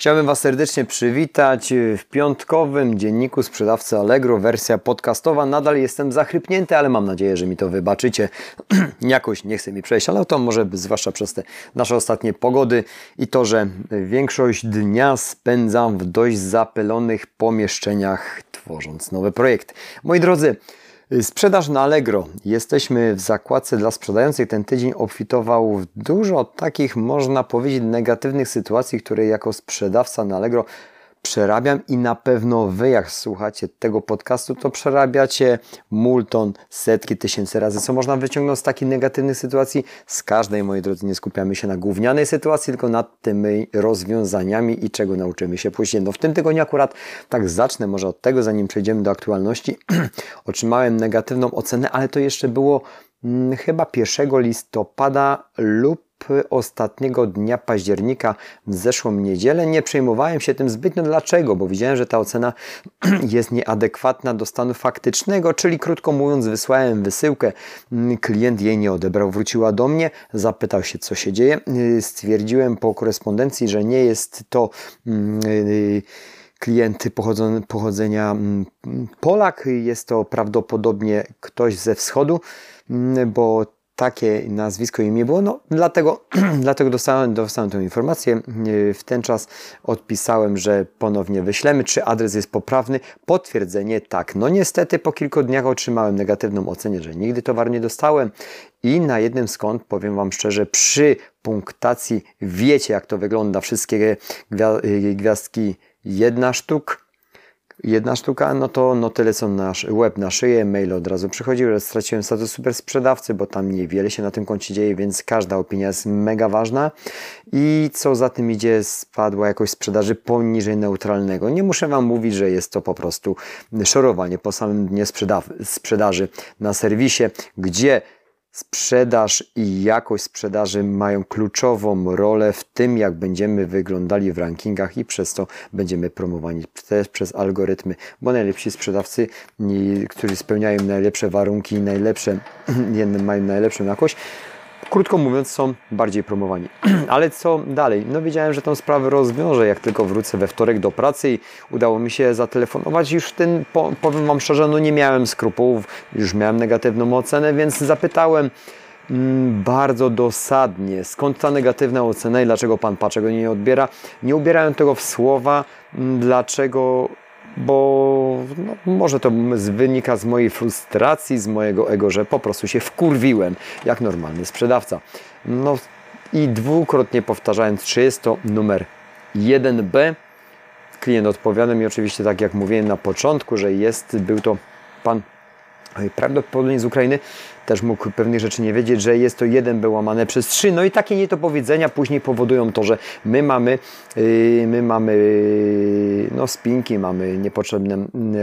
Chciałbym Was serdecznie przywitać w piątkowym dzienniku sprzedawcy Allegro, wersja podcastowa. Nadal jestem zachrypnięty, ale mam nadzieję, że mi to wybaczycie. Jakoś nie chcę mi przejść, ale to może zwłaszcza przez te nasze ostatnie pogody i to, że większość dnia spędzam w dość zapylonych pomieszczeniach, tworząc nowy projekt. Moi drodzy, Sprzedaż na Allegro. Jesteśmy w zakładce dla sprzedających. Ten tydzień obfitował w dużo takich, można powiedzieć, negatywnych sytuacji, które jako sprzedawca na Allegro przerabiam i na pewno Wy, jak słuchacie tego podcastu, to przerabiacie multon, setki tysięcy razy. Co można wyciągnąć z takich negatywnych sytuacji? Z każdej, moi drodzy, nie skupiamy się na gównianej sytuacji, tylko nad tymi rozwiązaniami i czego nauczymy się później. No w tym tygodniu akurat tak zacznę może od tego, zanim przejdziemy do aktualności. Otrzymałem negatywną ocenę, ale to jeszcze było chyba 1 listopada lub ostatniego dnia października w zeszłą niedzielę. Nie przejmowałem się tym zbytnio. Dlaczego? Bo widziałem, że ta ocena jest nieadekwatna do stanu faktycznego, czyli krótko mówiąc, wysłałem wysyłkę, klient jej nie odebrał, wróciła do mnie, zapytał się, co się dzieje. Stwierdziłem po korespondencji, że nie jest to mm, y, klient pochodzenia mm, Polak, jest to prawdopodobnie ktoś ze wschodu, mm, bo takie nazwisko imię było, no dlatego, dlatego dostałem, dostałem tę informację. W ten czas odpisałem, że ponownie wyślemy, czy adres jest poprawny. Potwierdzenie tak. No niestety po kilku dniach otrzymałem negatywną ocenę, że nigdy towar nie dostałem i na jednym kont, powiem Wam szczerze, przy punktacji wiecie jak to wygląda, wszystkie gwiazdki jedna sztuk, jedna sztuka, no to no tyle co nasz web na szyję, mail od razu przychodził, że straciłem status super sprzedawcy, bo tam niewiele się na tym koncie dzieje, więc każda opinia jest mega ważna. I co za tym idzie, spadła jakość sprzedaży poniżej neutralnego. Nie muszę Wam mówić, że jest to po prostu szorowanie po samym dnie sprzedaży na serwisie, gdzie Sprzedaż i jakość sprzedaży mają kluczową rolę w tym, jak będziemy wyglądali w rankingach i przez to będziemy promowani też przez algorytmy, bo najlepsi sprzedawcy, którzy spełniają najlepsze warunki, najlepsze, mają najlepszą jakość, krótko mówiąc, są bardziej promowani. Ale co dalej? No wiedziałem, że tą sprawę rozwiążę, jak tylko wrócę we wtorek do pracy i udało mi się zatelefonować. Już ten, powiem Wam szczerze, no nie miałem skrupułów, już miałem negatywną ocenę, więc zapytałem mm, bardzo dosadnie, skąd ta negatywna ocena i dlaczego Pan Paczego nie odbiera. Nie ubierałem tego w słowa, mm, dlaczego bo no, może to wynika z mojej frustracji, z mojego ego, że po prostu się wkurwiłem jak normalny sprzedawca. No i dwukrotnie powtarzając, czy jest to numer 1B, klient odpowiada mi oczywiście tak jak mówiłem na początku, że jest, był to pan prawdopodobnie z Ukrainy, też mógł pewnych rzeczy nie wiedzieć, że jest to 1 b łamane przez 3. No i takie niedopowiedzenia później powodują to, że my mamy, yy, my mamy no, spinki, mamy niepotrzebne,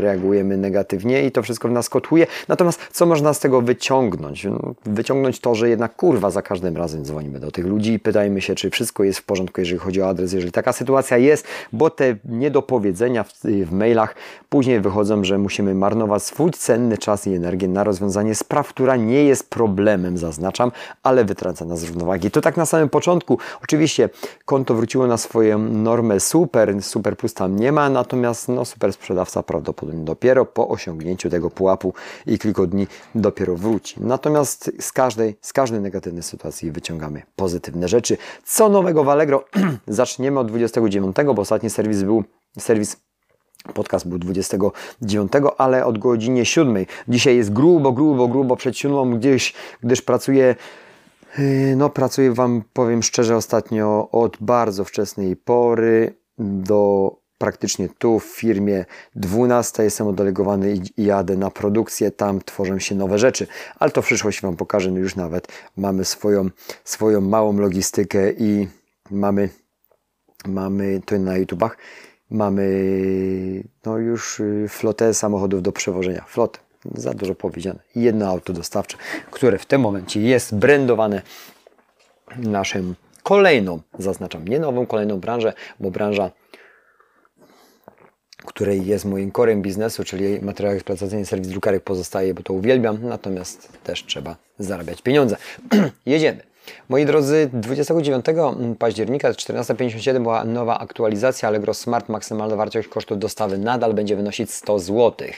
reagujemy negatywnie i to wszystko w nas kotuje. Natomiast co można z tego wyciągnąć? No, wyciągnąć to, że jednak kurwa za każdym razem dzwonimy do tych ludzi i pytajmy się, czy wszystko jest w porządku, jeżeli chodzi o adres, jeżeli taka sytuacja jest, bo te niedopowiedzenia w, w mailach później wychodzą, że musimy marnować swój cenny czas i energię na rozwiązanie spraw, która nie nie jest problemem, zaznaczam, ale wytrąca nas z równowagi. To tak na samym początku. Oczywiście konto wróciło na swoją normę super, super plus tam nie ma, natomiast no, super sprzedawca prawdopodobnie dopiero po osiągnięciu tego pułapu i kilku dni dopiero wróci. Natomiast z każdej, z każdej negatywnej sytuacji wyciągamy pozytywne rzeczy. Co nowego w Allegro? Zaczniemy od 29, bo ostatni serwis był serwis Podcast był 29, ale od godzinie 7. Dzisiaj jest grubo, grubo, grubo przed 7, gdyż, gdyż pracuję, yy, no pracuję Wam, powiem szczerze, ostatnio od bardzo wczesnej pory do praktycznie tu w firmie 12 jestem oddelegowany i jadę na produkcję, tam tworzą się nowe rzeczy, ale to w przyszłości Wam pokażę, no już nawet mamy swoją, swoją małą logistykę i mamy, mamy to na YouTubach Mamy no już y, flotę samochodów do przewożenia. Flotę, za dużo powiedziane. Jedno auto dostawcze, które w tym momencie jest brandowane naszym kolejną, zaznaczam, nie nową, kolejną branżę, bo branża której jest moim korem biznesu, czyli materiały eksploatacyjne, serwis drukarek pozostaje, bo to uwielbiam, natomiast też trzeba zarabiać pieniądze. Jedziemy. Moi drodzy, 29 października 14.57 była nowa aktualizacja Allegro Smart. Maksymalna wartość kosztów dostawy nadal będzie wynosić 100 zł.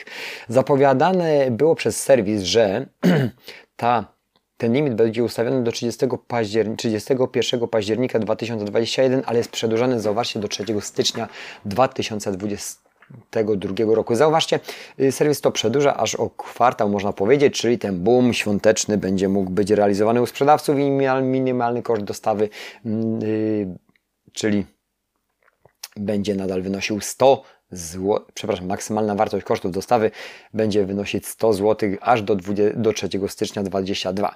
Zapowiadane było przez serwis, że ta ten limit będzie ustawiony do 30 października, 31 października 2021, ale jest przedłużony, zauważcie, do 3 stycznia 2022 roku. Zauważcie, y, serwis to przedłuża aż o kwartał, można powiedzieć, czyli ten boom świąteczny będzie mógł być realizowany u sprzedawców i minimalny koszt dostawy, yy, czyli będzie nadal wynosił 100 zł, przepraszam, maksymalna wartość kosztów dostawy będzie wynosić 100 zł aż do, 20, do 3 stycznia 2022.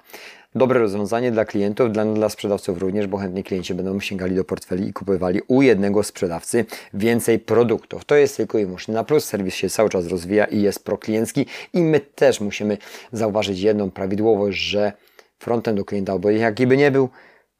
Dobre rozwiązanie dla klientów, dla, dla sprzedawców również, bo chętnie klienci będą sięgali do portfeli i kupowali u jednego sprzedawcy więcej produktów. To jest tylko i wyłącznie na plus. Serwis się cały czas rozwija i jest prokliencki i my też musimy zauważyć jedną prawidłowość, że frontend do klienta, bo jaki by nie był,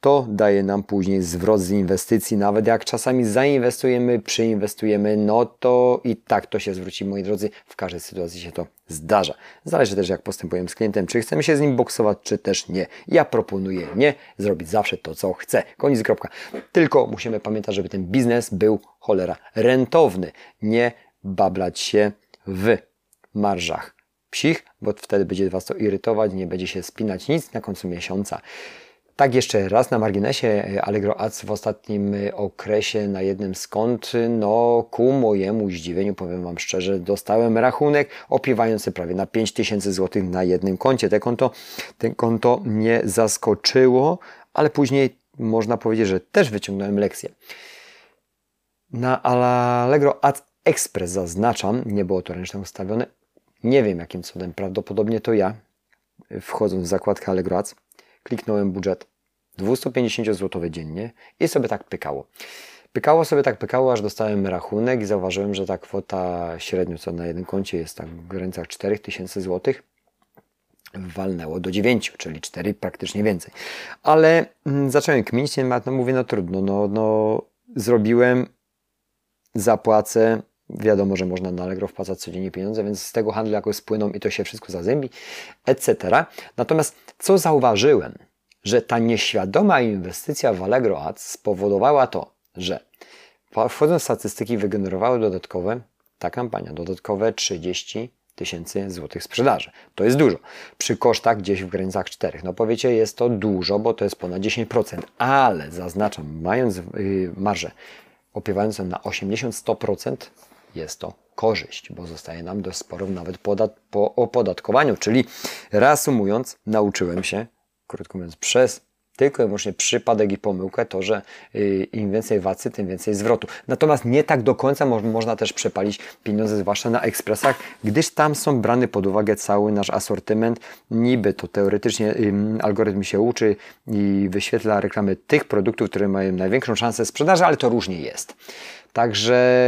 to daje nam później zwrot z inwestycji. Nawet jak czasami zainwestujemy, przyinwestujemy, no to i tak to się zwróci, moi drodzy. W każdej sytuacji się to zdarza. Zależy też, jak postępujemy z klientem, czy chcemy się z nim boksować, czy też nie. Ja proponuję nie, zrobić zawsze to, co chcę. Koniec, kropka. Tylko musimy pamiętać, żeby ten biznes był cholera rentowny. Nie bablać się w marżach psich, bo wtedy będzie Was to irytować, nie będzie się spinać nic na końcu miesiąca. Tak jeszcze raz na marginesie Allegro Ads w ostatnim okresie na jednym z kont, no ku mojemu zdziwieniu, powiem Wam szczerze, dostałem rachunek opiewający prawie na 5000 zł na jednym koncie. Te konto, ten konto mnie zaskoczyło, ale później można powiedzieć, że też wyciągnąłem lekcję. Na Allegro Ads Express zaznaczam, nie było to ręcznie ustawione, nie wiem jakim cudem, prawdopodobnie to ja, wchodząc w zakładkę Allegro Ads, kliknąłem budżet 250 zł dziennie i sobie tak pykało. Pykało sobie tak pykało, aż dostałem rachunek i zauważyłem, że ta kwota średnio co na jednym koncie jest tak w granicach 4000 zł. Walnęło do 9, czyli 4 praktycznie więcej. Ale mm, zacząłem kminić, no mówię, no trudno, no, no zrobiłem, zapłacę, wiadomo, że można na Allegro wpłacać codziennie pieniądze, więc z tego handlu jakoś spłyną i to się wszystko zazębi, etc. Natomiast co zauważyłem, że ta nieświadoma inwestycja w Allegro Ads spowodowała to, że wchodząc w statystyki wygenerowały dodatkowe, ta kampania, dodatkowe 30 tysięcy złotych sprzedaży. To jest dużo. Przy kosztach gdzieś w granicach 4. No powiecie, jest to dużo, bo to jest ponad 10%, ale zaznaczam, mając yy, marżę opiewającą na 80-100%, jest to korzyść, bo zostaje nam dość sporo nawet po opodatkowaniu. Czyli reasumując, nauczyłem się krótko mówiąc, przez tylko i wyłącznie przypadek i pomyłkę to, że y, im więcej wacy, tym więcej zwrotu. Natomiast nie tak do końca mo można też przepalić pieniądze, zwłaszcza na ekspresach, gdyż tam są brany pod uwagę cały nasz asortyment. Niby to teoretycznie algorytm się uczy i wyświetla reklamy tych produktów, które mają największą szansę sprzedaży, ale to różnie jest. Także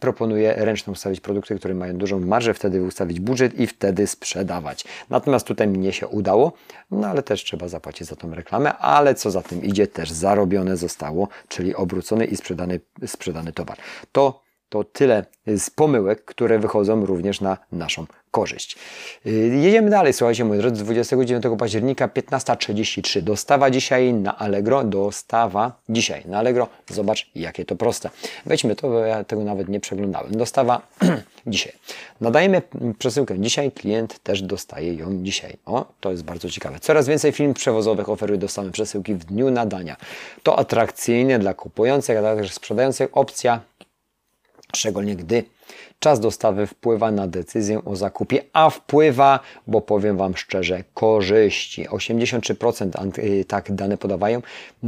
proponuję ręcznie ustawić produkty, które mają dużą marżę, wtedy ustawić budżet i wtedy sprzedawać. Natomiast tutaj mnie się udało, no ale też trzeba zapłacić za tą reklamę, ale co za tym idzie, też zarobione zostało, czyli obrócony i sprzedany, sprzedany towar. To to tyle z pomyłek, które wychodzą również na naszą korzyść. Y, jedziemy dalej, słuchajcie moi drodzy, 29 października 15.33. Dostawa dzisiaj na Allegro, dostawa dzisiaj na Allegro. Zobacz, jakie to proste. Wejdźmy to, bo ja tego nawet nie przeglądałem. Dostawa dzisiaj. Nadajemy przesyłkę dzisiaj, klient też dostaje ją dzisiaj. O, to jest bardzo ciekawe. Coraz więcej firm przewozowych oferuje dostawę przesyłki w dniu nadania. To atrakcyjne dla kupujących, a także sprzedających opcja szczególnie gdy czas dostawy wpływa na decyzję o zakupie, a wpływa, bo powiem Wam szczerze, korzyści. 83% y, tak dane podawają,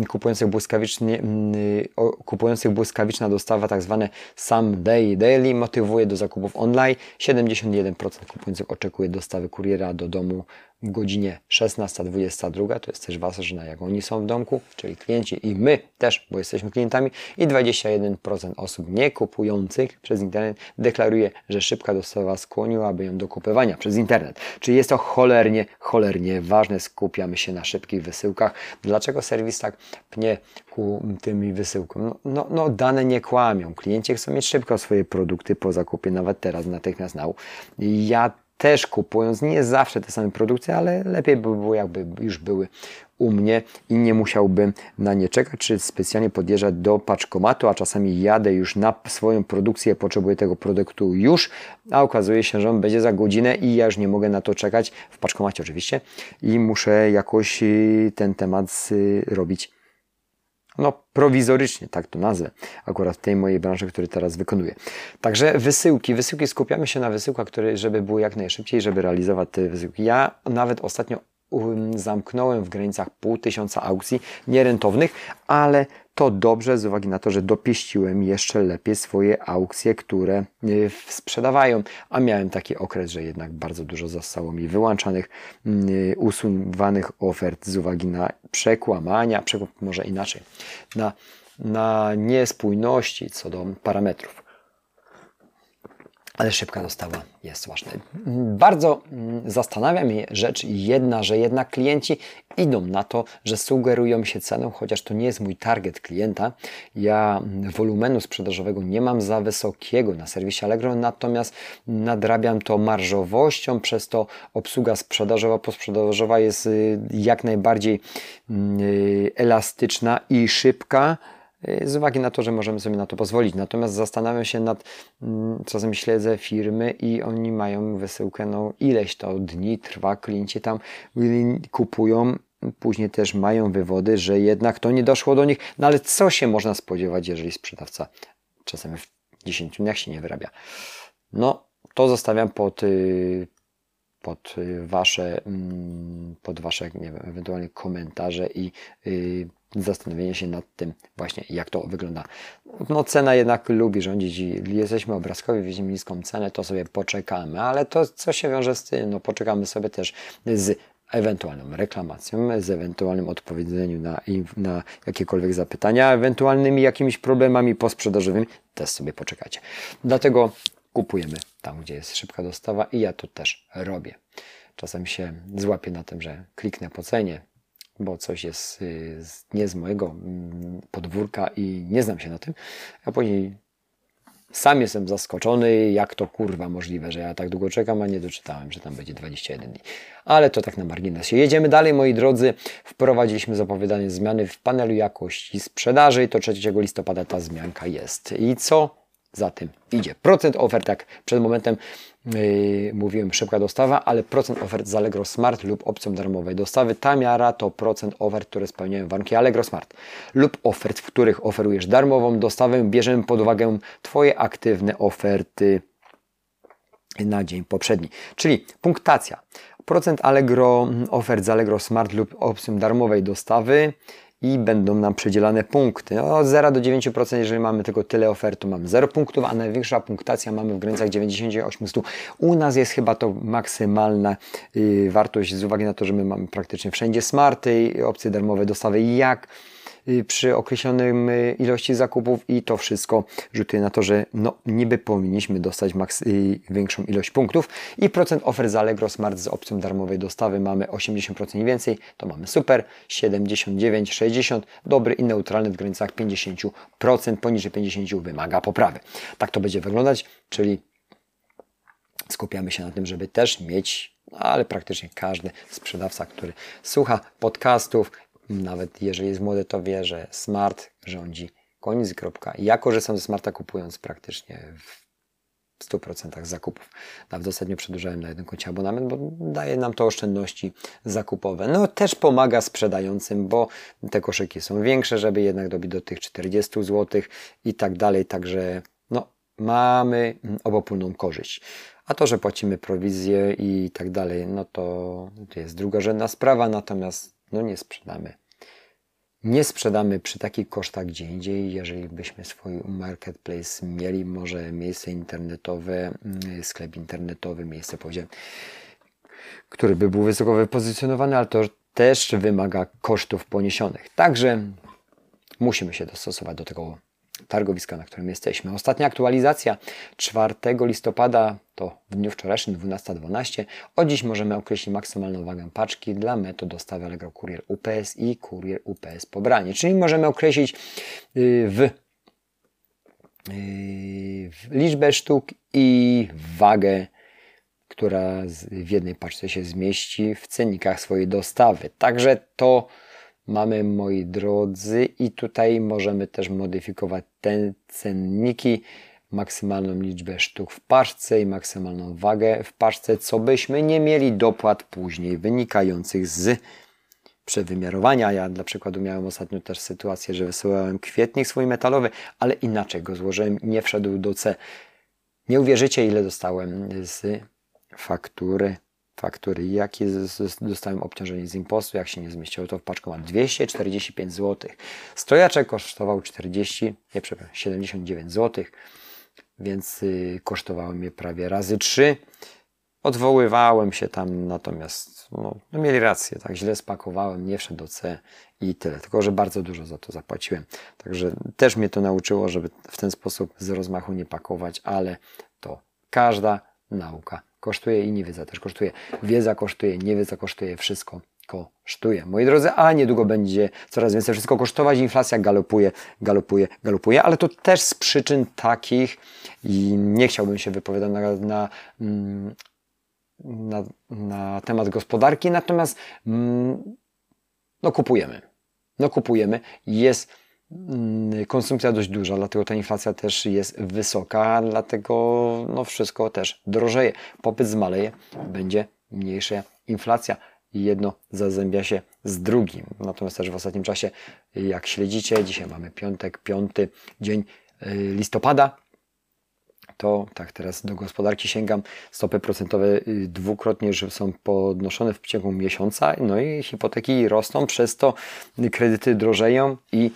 kupujących błyskawicznie, y, kupujących błyskawiczna dostawa, tak zwane Some Day Daily, motywuje do zakupów online. 71% kupujących oczekuje dostawy kuriera do domu w godzinie 16-22, to jest też ważne, jak oni są w domku, czyli klienci i my też, bo jesteśmy klientami i 21% osób nie kupujących przez internet deklaruje, że szybka dostawa skłoniłaby ją do kupowania przez internet. Czyli jest to cholernie, cholernie ważne, skupiamy się na szybkich wysyłkach. Dlaczego serwis tak pnie ku tym wysyłkom? No, no, no dane nie kłamią, klienci chcą mieć szybko swoje produkty po zakupie, nawet teraz natychmiast na Ja też kupując nie zawsze te same produkcje, ale lepiej by było, jakby już były u mnie i nie musiałbym na nie czekać, czy specjalnie podjeżdżać do paczkomatu, a czasami jadę już na swoją produkcję, potrzebuję tego produktu już, a okazuje się, że on będzie za godzinę i ja już nie mogę na to czekać, w paczkomacie oczywiście, i muszę jakoś y, ten temat y, robić no prowizorycznie, tak to nazwę, akurat w tej mojej branży, której teraz wykonuję. Także wysyłki, wysyłki, skupiamy się na wysyłkach, które, żeby były jak najszybciej, żeby realizować te wysyłki. Ja nawet ostatnio zamknąłem w granicach pół tysiąca aukcji nierentownych, ale to dobrze z uwagi na to, że dopieściłem jeszcze lepiej swoje aukcje, które y, sprzedawają, a miałem taki okres, że jednak bardzo dużo zostało mi wyłączanych, y, usuwanych ofert z uwagi na przekłamania, może inaczej, na, na niespójności co do parametrów ale szybka dostawa jest ważna. Bardzo mm, zastanawia mnie rzecz jedna, że jednak klienci idą na to, że sugerują się ceną, chociaż to nie jest mój target klienta. Ja mm, wolumenu sprzedażowego nie mam za wysokiego na serwisie Allegro, natomiast nadrabiam to marżowością, przez to obsługa sprzedażowa, posprzedażowa jest y, jak najbardziej mm, y, elastyczna i szybka z uwagi na to, że możemy sobie na to pozwolić. Natomiast zastanawiam się nad, mm, czasem śledzę firmy i oni mają wysyłkę, no ileś to dni trwa, klienci tam kupują, później też mają wywody, że jednak to nie doszło do nich, no ale co się można spodziewać, jeżeli sprzedawca czasem w 10 dniach się nie wyrabia. No, to zostawiam pod, y, pod wasze, mm, pod wasze nie wiem, ewentualnie komentarze i y, zastanowienie się nad tym właśnie, jak to wygląda. No cena jednak lubi rządzić i jesteśmy obrazkowi, widzimy niską cenę, to sobie poczekamy, ale to co się wiąże z tym, no poczekamy sobie też z ewentualną reklamacją, z ewentualnym odpowiedzeniem na, na jakiekolwiek zapytania, ewentualnymi jakimiś problemami posprzedażowymi, też sobie poczekajcie. Dlatego kupujemy tam, gdzie jest szybka dostawa i ja to też robię. Czasem się złapię na tym, że kliknę po cenie, bo coś jest y, nie z mojego mm, podwórka i nie znam się na tym, a później sam jestem zaskoczony, jak to kurwa możliwe, że ja tak długo czekam, a nie doczytałem, że tam będzie 21 dni. Ale to tak na marginesie. Jedziemy dalej, moi drodzy. Wprowadziliśmy zapowiadanie zmiany w panelu jakości sprzedaży i to 3 listopada ta zmianka jest. I co za tym idzie? Procent ofert, jak przed momentem Yy, mówiłem szybka dostawa, ale procent ofert z Allegro Smart lub opcją darmowej dostawy. Ta miara to procent ofert, które spełniają warunki Allegro Smart lub ofert, w których oferujesz darmową dostawę. Bierzemy pod uwagę Twoje aktywne oferty na dzień poprzedni. Czyli punktacja. Procent Allegro ofert z Allegro Smart lub opcją darmowej dostawy i będą nam przydzielane punkty. Od 0 do 9%, jeżeli mamy tylko tyle ofertu, mamy 0 punktów, a największa punktacja mamy w granicach 98 100. U nas jest chyba to maksymalna y, wartość z uwagi na to, że my mamy praktycznie wszędzie smarty, opcje darmowe dostawy, jak przy określonym y, ilości zakupów i to wszystko rzutuje na to, że no, niby powinniśmy dostać maks y, większą ilość punktów i procent ofert z Allegro Smart z opcją darmowej dostawy mamy 80% i więcej, to mamy super, 79, 60, dobry i neutralny w granicach 50%, poniżej 50 wymaga poprawy. Tak to będzie wyglądać, czyli skupiamy się na tym, żeby też mieć no, ale praktycznie każdy sprzedawca, który słucha podcastów nawet jeżeli jest młody, to wie, że smart rządzi. Koniec, kropka. Ja korzystam ze smarta kupując praktycznie w 100% zakupów. Nawet ostatnio przedłużałem na jeden koncie abonament, bo daje nam to oszczędności zakupowe. No też pomaga sprzedającym, bo te koszyki są większe, żeby jednak dobić do tych 40 zł i tak dalej. Także no, mamy obopólną korzyść. A to, że płacimy prowizję i tak dalej, no to, to jest drugorzędna sprawa, natomiast no nie sprzedamy nie sprzedamy przy takich kosztach gdzie indziej, jeżeli byśmy swój marketplace mieli, może miejsce internetowe, mm, sklep internetowy, miejsce, powiedziałem, który by był wysoko wypozycjonowany, ale to też wymaga kosztów poniesionych. Także musimy się dostosować do tego targowiska, na którym jesteśmy. Ostatnia aktualizacja 4 listopada to w dniu wczorajszym 12.12. Od dziś możemy określić maksymalną wagę paczki dla metod dostawy Allegro Courier UPS i Courier UPS pobranie. Czyli możemy określić y, y, w liczbę sztuk i wagę która w jednej paczce się zmieści w cennikach swojej dostawy. Także to mamy, moi drodzy, i tutaj możemy też modyfikować te cenniki, maksymalną liczbę sztuk w paczce i maksymalną wagę w paczce, co byśmy nie mieli dopłat później wynikających z przewymiarowania. Ja dla przykładu miałem ostatnio też sytuację, że wysyłałem kwietnik swój metalowy, ale inaczej go złożyłem nie wszedł do C. Nie uwierzycie, ile dostałem z faktury. Faktury, jakie dostałem obciążenie z impostu, jak się nie zmieściło to w paczku, ma 245 zł. Stojaczek kosztował 40, nie przepraszam, 79 zł, więc y, kosztowało mnie prawie razy 3. Odwoływałem się tam, natomiast no, no mieli rację, tak źle spakowałem, nie wszedł do C i tyle. Tylko, że bardzo dużo za to zapłaciłem. Także też mnie to nauczyło, żeby w ten sposób z rozmachu nie pakować, ale to każda nauka kosztuje i niewiedza też kosztuje. Wiedza kosztuje, niewiedza kosztuje, wszystko kosztuje. Moi drodzy, a niedługo będzie coraz więcej wszystko kosztować. Inflacja galopuje, galopuje, galopuje, ale to też z przyczyn takich i nie chciałbym się wypowiadać na, na mm, na, na temat gospodarki, natomiast mm, no kupujemy. No kupujemy. Jest konsumpcja dość duża, dlatego ta inflacja też jest wysoka, dlatego no wszystko też drożeje. Popyt zmaleje, będzie mniejsza inflacja. Jedno zazębia się z drugim. Natomiast też w ostatnim czasie, jak śledzicie, dzisiaj mamy piątek, piąty dzień y, listopada, to tak teraz do gospodarki sięgam, stopy procentowe y, dwukrotnie już są podnoszone w ciągu miesiąca, no i hipoteki rosną, przez to kredyty drożeją i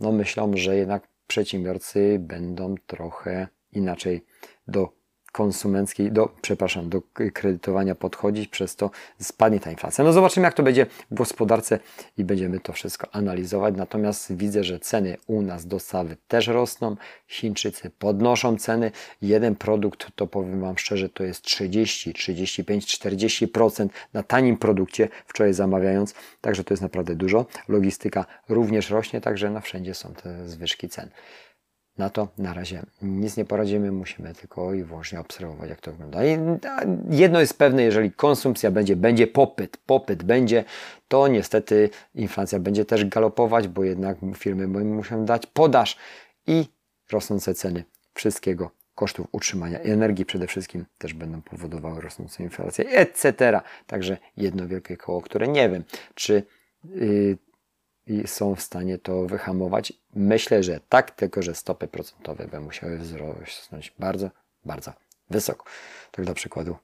no myślą, że jednak przedsiębiorcy będą trochę inaczej do konsumenckiej, do, przepraszam, do kredytowania podchodzić, przez to spadnie ta inflacja. No zobaczymy, jak to będzie w gospodarce i będziemy to wszystko analizować. Natomiast widzę, że ceny u nas dostawy też rosną. Chińczycy podnoszą ceny. Jeden produkt, to powiem Wam szczerze, to jest 30, 35, 40% na tanim produkcie, wczoraj zamawiając. Także to jest naprawdę dużo. Logistyka również rośnie, także na wszędzie są te zwyżki cen na to na razie nic nie poradzimy, musimy tylko i wyłącznie obserwować, jak to wygląda. I jedno jest pewne, jeżeli konsumpcja będzie, będzie popyt, popyt będzie, to niestety inflacja będzie też galopować, bo jednak firmy muszą dać podaż i rosnące ceny wszystkiego, kosztów utrzymania energii przede wszystkim też będą powodowały rosnącą inflację, etc. Także jedno wielkie koło, które nie wiem, czy yy, i są w stanie to wyhamować? Myślę, że tak, tylko że stopy procentowe będą musiały wzrosnąć bardzo, bardzo wysoko. Tak dla przykładu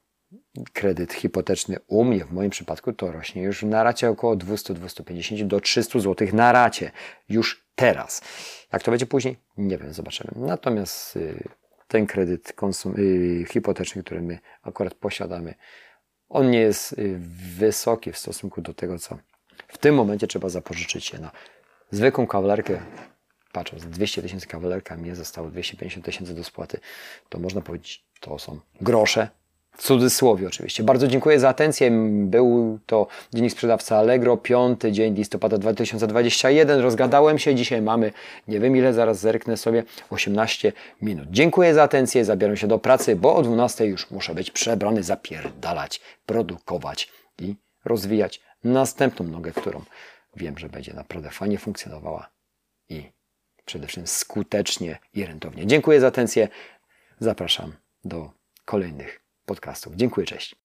kredyt hipoteczny u mnie, w moim przypadku, to rośnie już na racie około 200-250 do 300 zł na racie. Już teraz. Jak to będzie później? Nie wiem, zobaczymy. Natomiast y, ten kredyt konsum- y, hipoteczny, który my akurat posiadamy, on nie jest y, wysoki w stosunku do tego, co w tym momencie trzeba zapożyczyć się na zwykłą kawalerkę. Patrząc, 200 tysięcy kawalerka, mnie zostało 250 tysięcy do spłaty. To można powiedzieć, to są grosze. W cudzysłowie oczywiście. Bardzo dziękuję za atencję. Był to Dziennik Sprzedawca Allegro, piąty dzień listopada 2021. Rozgadałem się. Dzisiaj mamy, nie wiem ile, zaraz zerknę sobie, 18 minut. Dziękuję za atencję. Zabieram się do pracy, bo o 12 już muszę być przebrany, zapierdalać, produkować i rozwijać następną nogę, którą wiem, że będzie naprawdę fajnie funkcjonowała i przede wszystkim skutecznie i rentownie. Dziękuję za atencję. Zapraszam do kolejnych podcastów. Dziękuję, cześć.